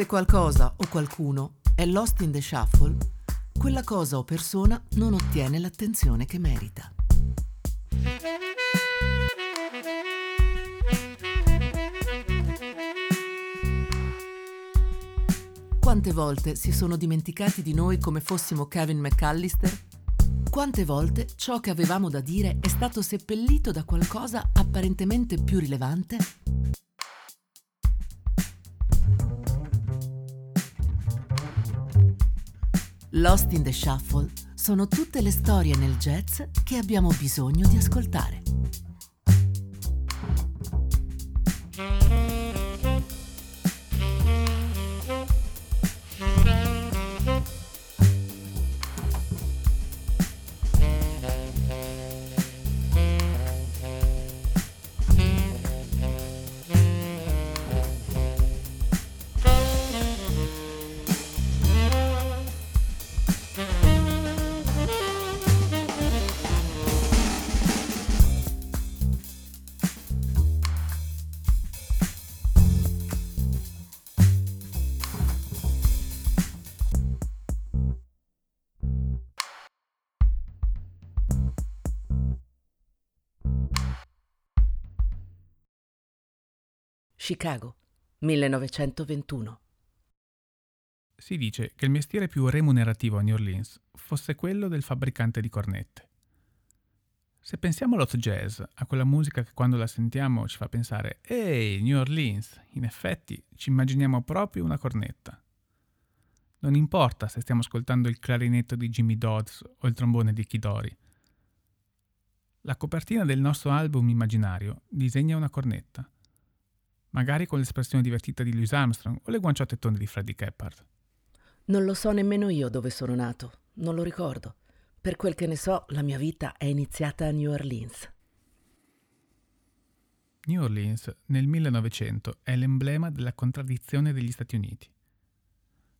Se qualcosa o qualcuno è lost in the shuffle, quella cosa o persona non ottiene l'attenzione che merita. Quante volte si sono dimenticati di noi come fossimo Kevin McAllister? Quante volte ciò che avevamo da dire è stato seppellito da qualcosa apparentemente più rilevante? Lost in the Shuffle sono tutte le storie nel jazz che abbiamo bisogno di ascoltare. Chicago, 1921. Si dice che il mestiere più remunerativo a New Orleans fosse quello del fabbricante di cornette. Se pensiamo allo jazz, a quella musica che quando la sentiamo ci fa pensare Ehi, New Orleans, in effetti ci immaginiamo proprio una cornetta. Non importa se stiamo ascoltando il clarinetto di Jimmy Dodds o il trombone di Kidori. La copertina del nostro album immaginario disegna una cornetta magari con l'espressione divertita di Louis Armstrong o le guanciotte tonde di Freddie Keppard. Non lo so nemmeno io dove sono nato, non lo ricordo. Per quel che ne so, la mia vita è iniziata a New Orleans. New Orleans nel 1900 è l'emblema della contraddizione degli Stati Uniti.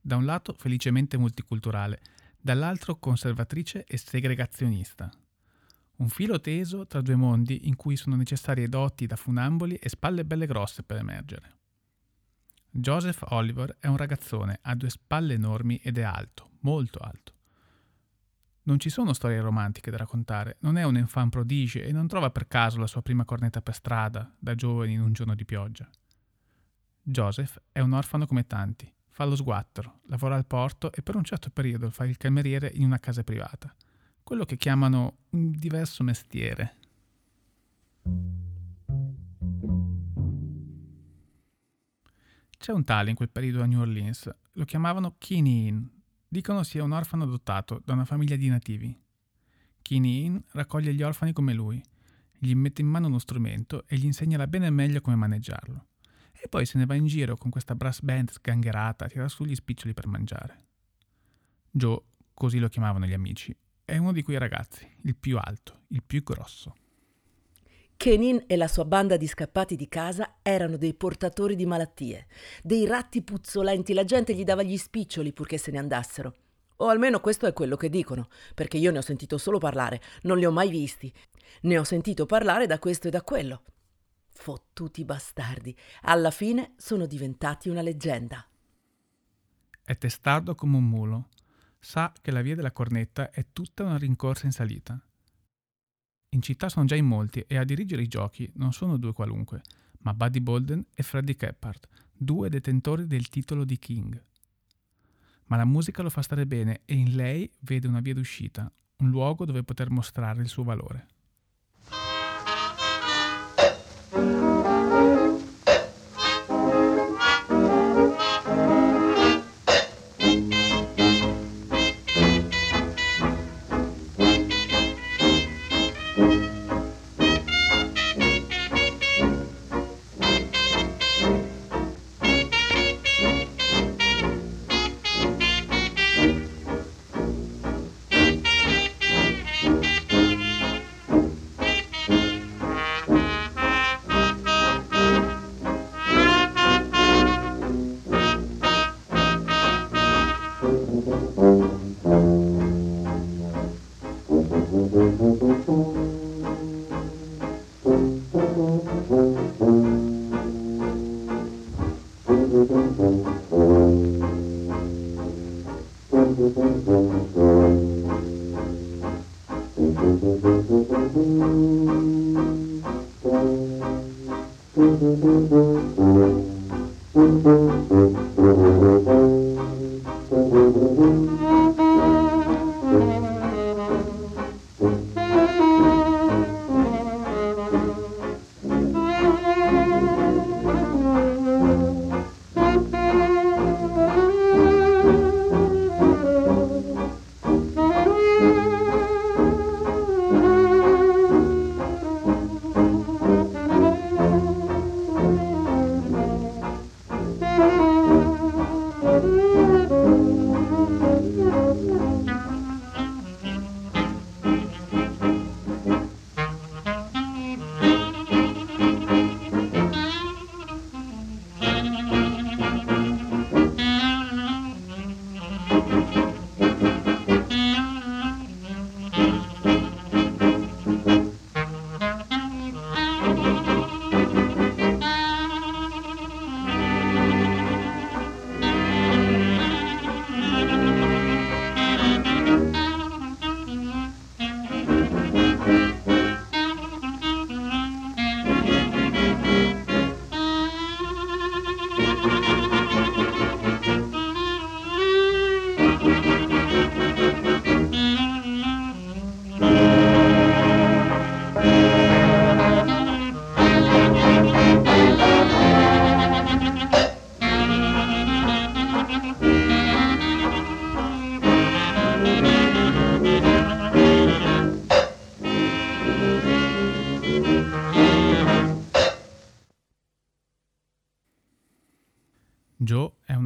Da un lato felicemente multiculturale, dall'altro conservatrice e segregazionista un filo teso tra due mondi in cui sono necessarie doti da funamboli e spalle belle grosse per emergere. Joseph Oliver è un ragazzone, ha due spalle enormi ed è alto, molto alto. Non ci sono storie romantiche da raccontare, non è un enfant prodige e non trova per caso la sua prima cornetta per strada, da giovane in un giorno di pioggia. Joseph è un orfano come tanti, fa lo sguattero, lavora al porto e per un certo periodo fa il cameriere in una casa privata quello che chiamano un diverso mestiere. C'è un tale in quel periodo a New Orleans, lo chiamavano Keeney. Dicono sia un orfano adottato da una famiglia di nativi. Keeney raccoglie gli orfani come lui, gli mette in mano uno strumento e gli insegna la bene e meglio come maneggiarlo. E poi se ne va in giro con questa brass band sgangherata a tirare su gli spiccioli per mangiare. Joe, così lo chiamavano gli amici, è uno di quei ragazzi, il più alto, il più grosso. Kenin e la sua banda di scappati di casa erano dei portatori di malattie, dei ratti puzzolenti, la gente gli dava gli spiccioli purché se ne andassero. O almeno questo è quello che dicono, perché io ne ho sentito solo parlare, non li ho mai visti. Ne ho sentito parlare da questo e da quello. Fottuti bastardi, alla fine sono diventati una leggenda. È testardo come un mulo, sa che la via della cornetta è tutta una rincorsa in salita. In città sono già in molti e a dirigere i giochi non sono due qualunque, ma Buddy Bolden e Freddie Keppard, due detentori del titolo di King. Ma la musica lo fa stare bene e in lei vede una via d'uscita, un luogo dove poter mostrare il suo valore.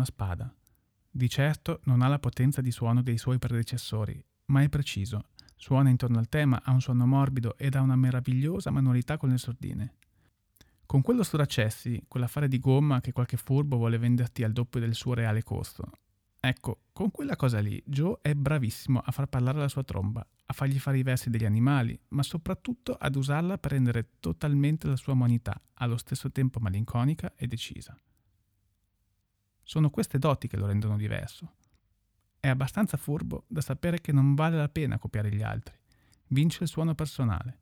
Una spada. Di certo non ha la potenza di suono dei suoi predecessori, ma è preciso. Suona intorno al tema, ha un suono morbido ed ha una meravigliosa manualità con le sordine. Con quello sturacessi, quell'affare di gomma che qualche furbo vuole venderti al doppio del suo reale costo. Ecco, con quella cosa lì, Joe è bravissimo a far parlare la sua tromba, a fargli fare i versi degli animali, ma soprattutto ad usarla per rendere totalmente la sua umanità, allo stesso tempo malinconica e decisa. Sono queste doti che lo rendono diverso. È abbastanza furbo da sapere che non vale la pena copiare gli altri. Vince il suono personale.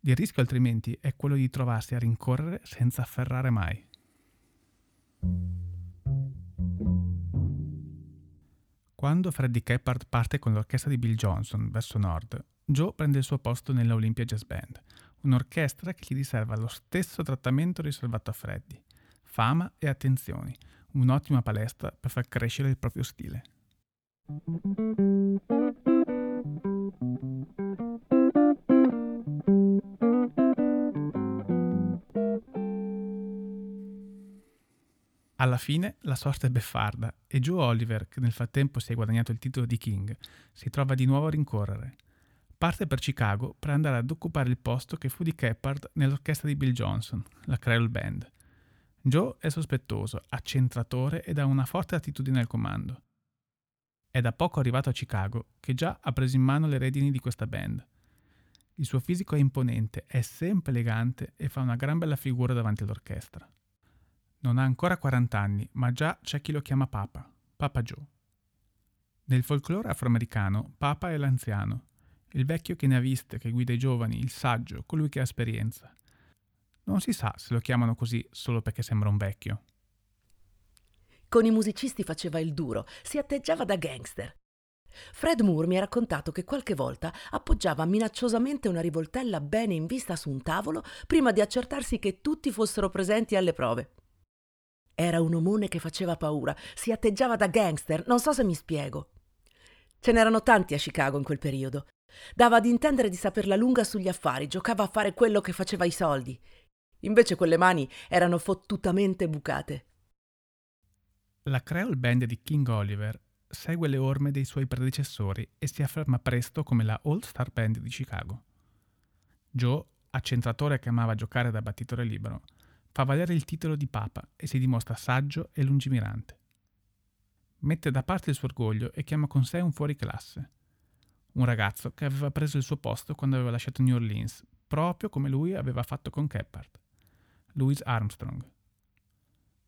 Il rischio altrimenti è quello di trovarsi a rincorrere senza afferrare mai. Quando Freddie Keppard parte con l'orchestra di Bill Johnson verso nord, Joe prende il suo posto nella Olympia Jazz Band, un'orchestra che gli riserva lo stesso trattamento riservato a Freddie, fama e attenzioni, un'ottima palestra per far crescere il proprio stile. Alla fine la sorte è beffarda e Joe Oliver, che nel frattempo si è guadagnato il titolo di King, si trova di nuovo a rincorrere. Parte per Chicago per andare ad occupare il posto che fu di Keppard nell'orchestra di Bill Johnson, la Creole Band. Joe è sospettoso, accentratore ed ha una forte attitudine al comando. È da poco arrivato a Chicago che già ha preso in mano le redini di questa band. Il suo fisico è imponente, è sempre elegante e fa una gran bella figura davanti all'orchestra. Non ha ancora 40 anni, ma già c'è chi lo chiama Papa, Papa Joe. Nel folklore afroamericano, Papa è l'anziano, il vecchio che ne ha viste, che guida i giovani, il saggio, colui che ha esperienza. Non si sa se lo chiamano così solo perché sembra un vecchio. Con i musicisti faceva il duro, si atteggiava da gangster. Fred Moore mi ha raccontato che qualche volta appoggiava minacciosamente una rivoltella bene in vista su un tavolo prima di accertarsi che tutti fossero presenti alle prove. Era un omone che faceva paura, si atteggiava da gangster, non so se mi spiego. Ce n'erano tanti a Chicago in quel periodo. Dava ad intendere di saperla lunga sugli affari, giocava a fare quello che faceva i soldi. Invece quelle mani erano fottutamente bucate. La Creole Band di King Oliver segue le orme dei suoi predecessori e si afferma presto come la All Star Band di Chicago. Joe, accentratore che amava giocare da battitore libero, fa valere il titolo di papa e si dimostra saggio e lungimirante. Mette da parte il suo orgoglio e chiama con sé un fuoriclasse, un ragazzo che aveva preso il suo posto quando aveva lasciato New Orleans, proprio come lui aveva fatto con Keppard. Louis Armstrong.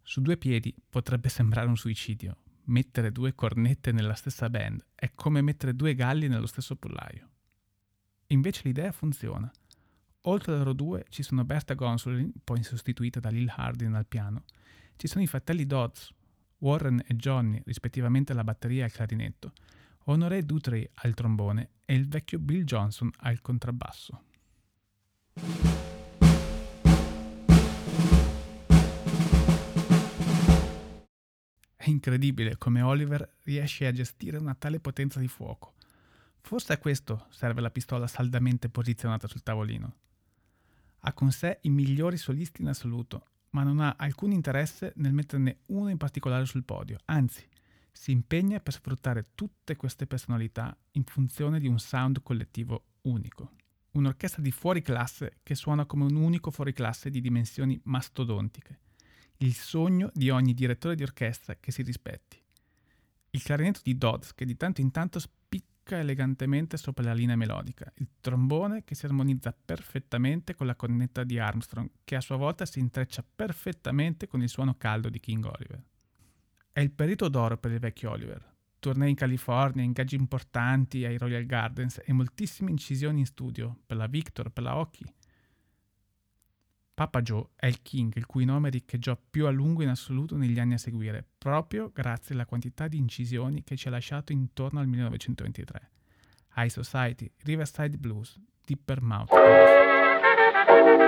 Su due piedi potrebbe sembrare un suicidio. Mettere due cornette nella stessa band è come mettere due galli nello stesso pollaio. Invece l'idea funziona. oltre a loro due ci sono Berta Gonsolin, poi sostituita da Lil Hardin al piano, ci sono i fratelli Dodds, Warren e Johnny, rispettivamente alla batteria e al clarinetto, Honoré Dutry al trombone e il vecchio Bill Johnson al contrabbasso. È incredibile come Oliver riesce a gestire una tale potenza di fuoco. Forse a questo serve la pistola saldamente posizionata sul tavolino. Ha con sé i migliori solisti in assoluto, ma non ha alcun interesse nel metterne uno in particolare sul podio, anzi, si impegna per sfruttare tutte queste personalità in funzione di un sound collettivo unico. Un'orchestra di fuori classe che suona come un unico fuori classe di dimensioni mastodontiche il sogno di ogni direttore di orchestra che si rispetti. Il clarinetto di Dodds che di tanto in tanto spicca elegantemente sopra la linea melodica, il trombone che si armonizza perfettamente con la cornetta di Armstrong che a sua volta si intreccia perfettamente con il suono caldo di King Oliver. È il periodo d'oro per il vecchio Oliver. Tournée in California, ingaggi importanti ai Royal Gardens e moltissime incisioni in studio per la Victor, per la Hockey Papa Joe è il king il cui nome riecheggiò più a lungo in assoluto negli anni a seguire, proprio grazie alla quantità di incisioni che ci ha lasciato intorno al 1923. High Society, Riverside Blues, Deeper Mouth Blues.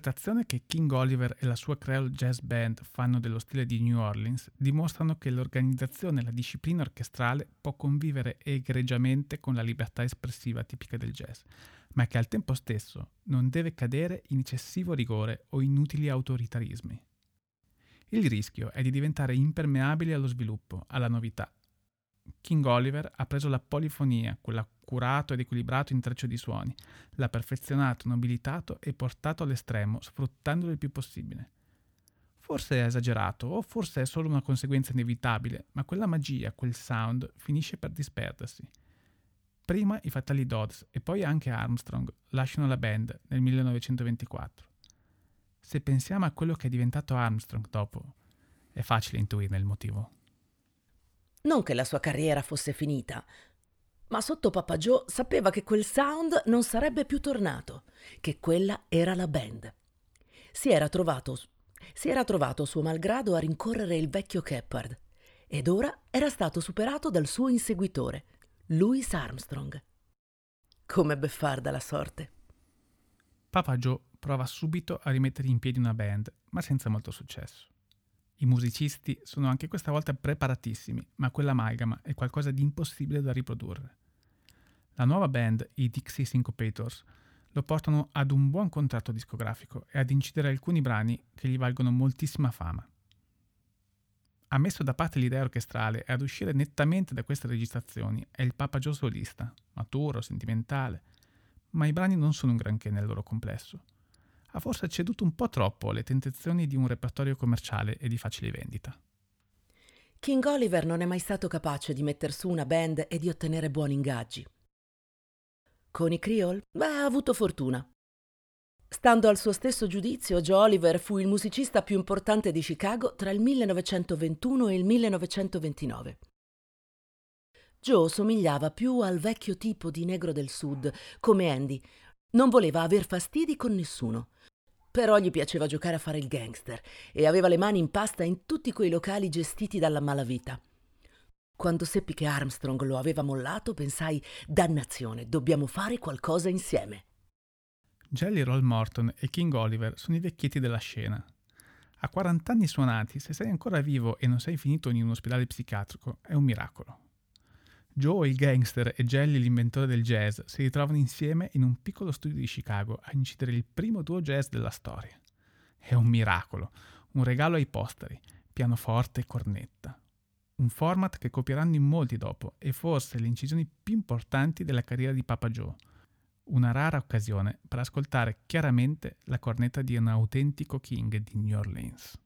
L'interpretazione che King Oliver e la sua Creole Jazz Band fanno dello stile di New Orleans dimostrano che l'organizzazione e la disciplina orchestrale può convivere egregiamente con la libertà espressiva tipica del jazz, ma che al tempo stesso non deve cadere in eccessivo rigore o inutili autoritarismi. Il rischio è di diventare impermeabili allo sviluppo, alla novità. King Oliver ha preso la polifonia, quella curato ed equilibrato intreccio di suoni, l'ha perfezionato, nobilitato e portato all'estremo, sfruttandolo il più possibile. Forse è esagerato, o forse è solo una conseguenza inevitabile, ma quella magia, quel sound, finisce per disperdersi. Prima i fatali Dodds e poi anche Armstrong lasciano la band nel 1924. Se pensiamo a quello che è diventato Armstrong dopo, è facile intuirne il motivo. Non che la sua carriera fosse finita, Ma sotto Papa Joe sapeva che quel sound non sarebbe più tornato, che quella era la band. Si era trovato, si era trovato suo malgrado a rincorrere il vecchio Keppard ed ora era stato superato dal suo inseguitore, Louis Armstrong. Come beffarda la sorte. Papa Joe prova subito a rimettere in piedi una band, ma senza molto successo. I musicisti sono anche questa volta preparatissimi, ma quell'amalgama è qualcosa di impossibile da riprodurre. La nuova band, i Dixie Syncopators, lo portano ad un buon contratto discografico e ad incidere alcuni brani che gli valgono moltissima fama. Ha messo da parte l'idea orchestrale e ad uscire nettamente da queste registrazioni è il Papa Joe solista, maturo, sentimentale, ma i brani non sono un granché nel loro complesso. Ha forse ceduto un po' troppo alle tentazioni di un repertorio commerciale e di facile vendita. King Oliver non è mai stato capace di metter su una band e di ottenere buoni ingaggi. Con i Creole? Beh, ha avuto fortuna. Stando al suo stesso giudizio, Joe Oliver fu il musicista più importante di Chicago tra il 1921 e il 1929. Joe somigliava più al vecchio tipo di negro del sud, come Andy. Non voleva aver fastidi con nessuno. Però gli piaceva giocare a fare il gangster e aveva le mani in pasta in tutti quei locali gestiti dalla malavita. Quando seppi che Armstrong lo aveva mollato, pensai: dannazione, dobbiamo fare qualcosa insieme. Jelly Roll Morton e King Oliver sono i vecchietti della scena. A 40 anni suonati, se sei ancora vivo e non sei finito in un ospedale psichiatrico, è un miracolo. Joe il gangster e Jelly l'inventore del jazz si ritrovano insieme in un piccolo studio di Chicago a incidere il primo duo jazz della storia. È un miracolo, un regalo ai posteri, pianoforte e cornetta. Un format che copieranno in molti dopo e forse le incisioni più importanti della carriera di Papa Joe – una rara occasione per ascoltare chiaramente la cornetta di un autentico king di New Orleans.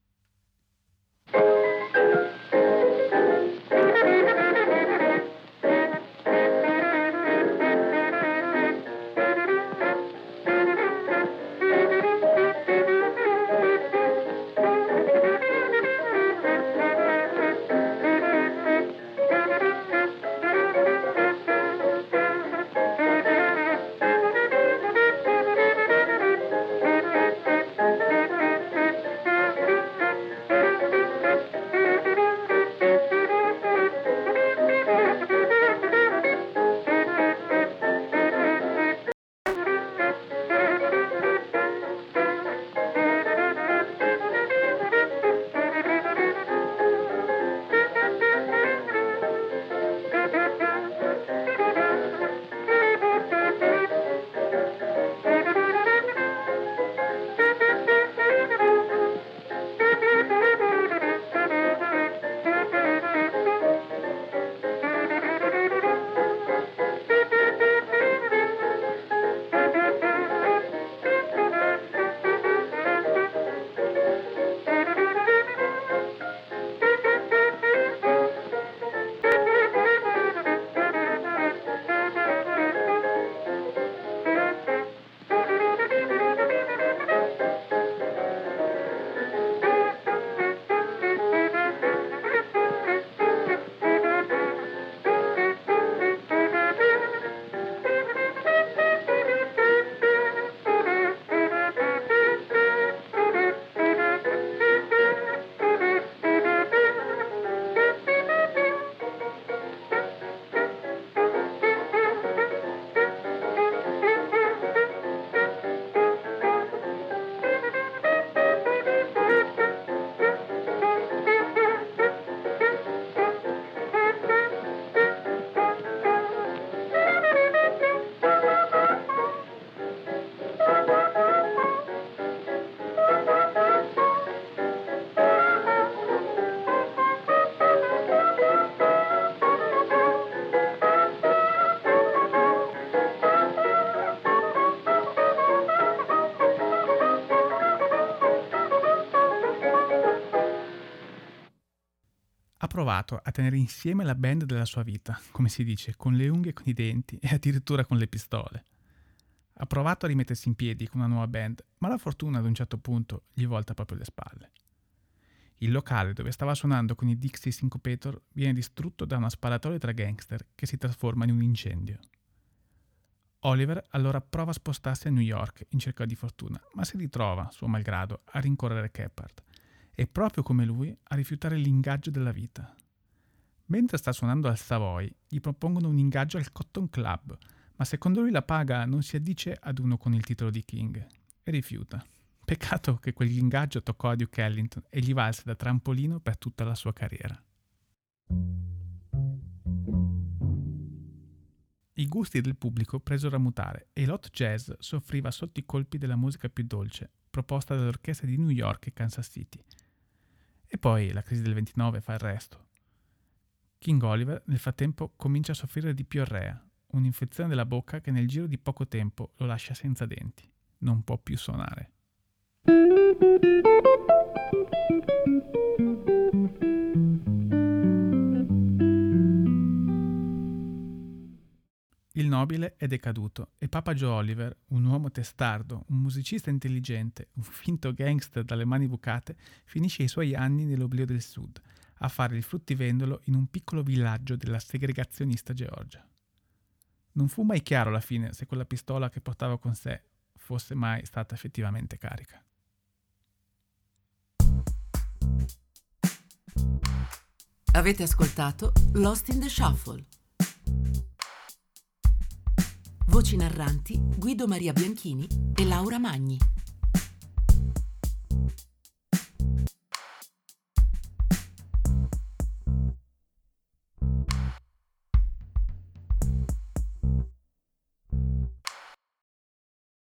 Provato a tenere insieme la band della sua vita, come si dice, con le unghie con i denti e addirittura con le pistole. Ha provato a rimettersi in piedi con una nuova band, ma la fortuna ad un certo punto gli volta proprio le spalle. Il locale dove stava suonando con i Dixie Syncopator viene distrutto da una sparatoria tra gangster che si trasforma in un incendio. Oliver allora prova a spostarsi a New York in cerca di fortuna, ma si ritrova, suo malgrado, a rincorrere Keppard e proprio come lui a rifiutare l'ingaggio della vita. Mentre sta suonando al Savoy, gli propongono un ingaggio al Cotton Club, ma secondo lui la paga non si addice ad uno con il titolo di King e rifiuta. Peccato che quell'ingaggio toccò a Duke Ellington e gli valse da trampolino per tutta la sua carriera. I gusti del pubblico presero a mutare e l'hot jazz soffriva sotto i colpi della musica più dolce, proposta dall'orchestra di New York e Kansas City. E poi la crisi del 29 fa il resto. King Oliver nel frattempo comincia a soffrire di piorrea, un'infezione della bocca che nel giro di poco tempo lo lascia senza denti. Non può più suonare. Il nobile è decaduto e Papa Joe Oliver, un uomo testardo, un musicista intelligente, un finto gangster dalle mani bucate, finisce i suoi anni nell'oblio del sud, a fare il fruttivendolo in un piccolo villaggio della segregazionista Georgia. Non fu mai chiaro alla fine se quella pistola che portava con sé fosse mai stata effettivamente carica. Avete ascoltato Lost in the Shuffle Voci narranti Guido Maria Bianchini e Laura Magni.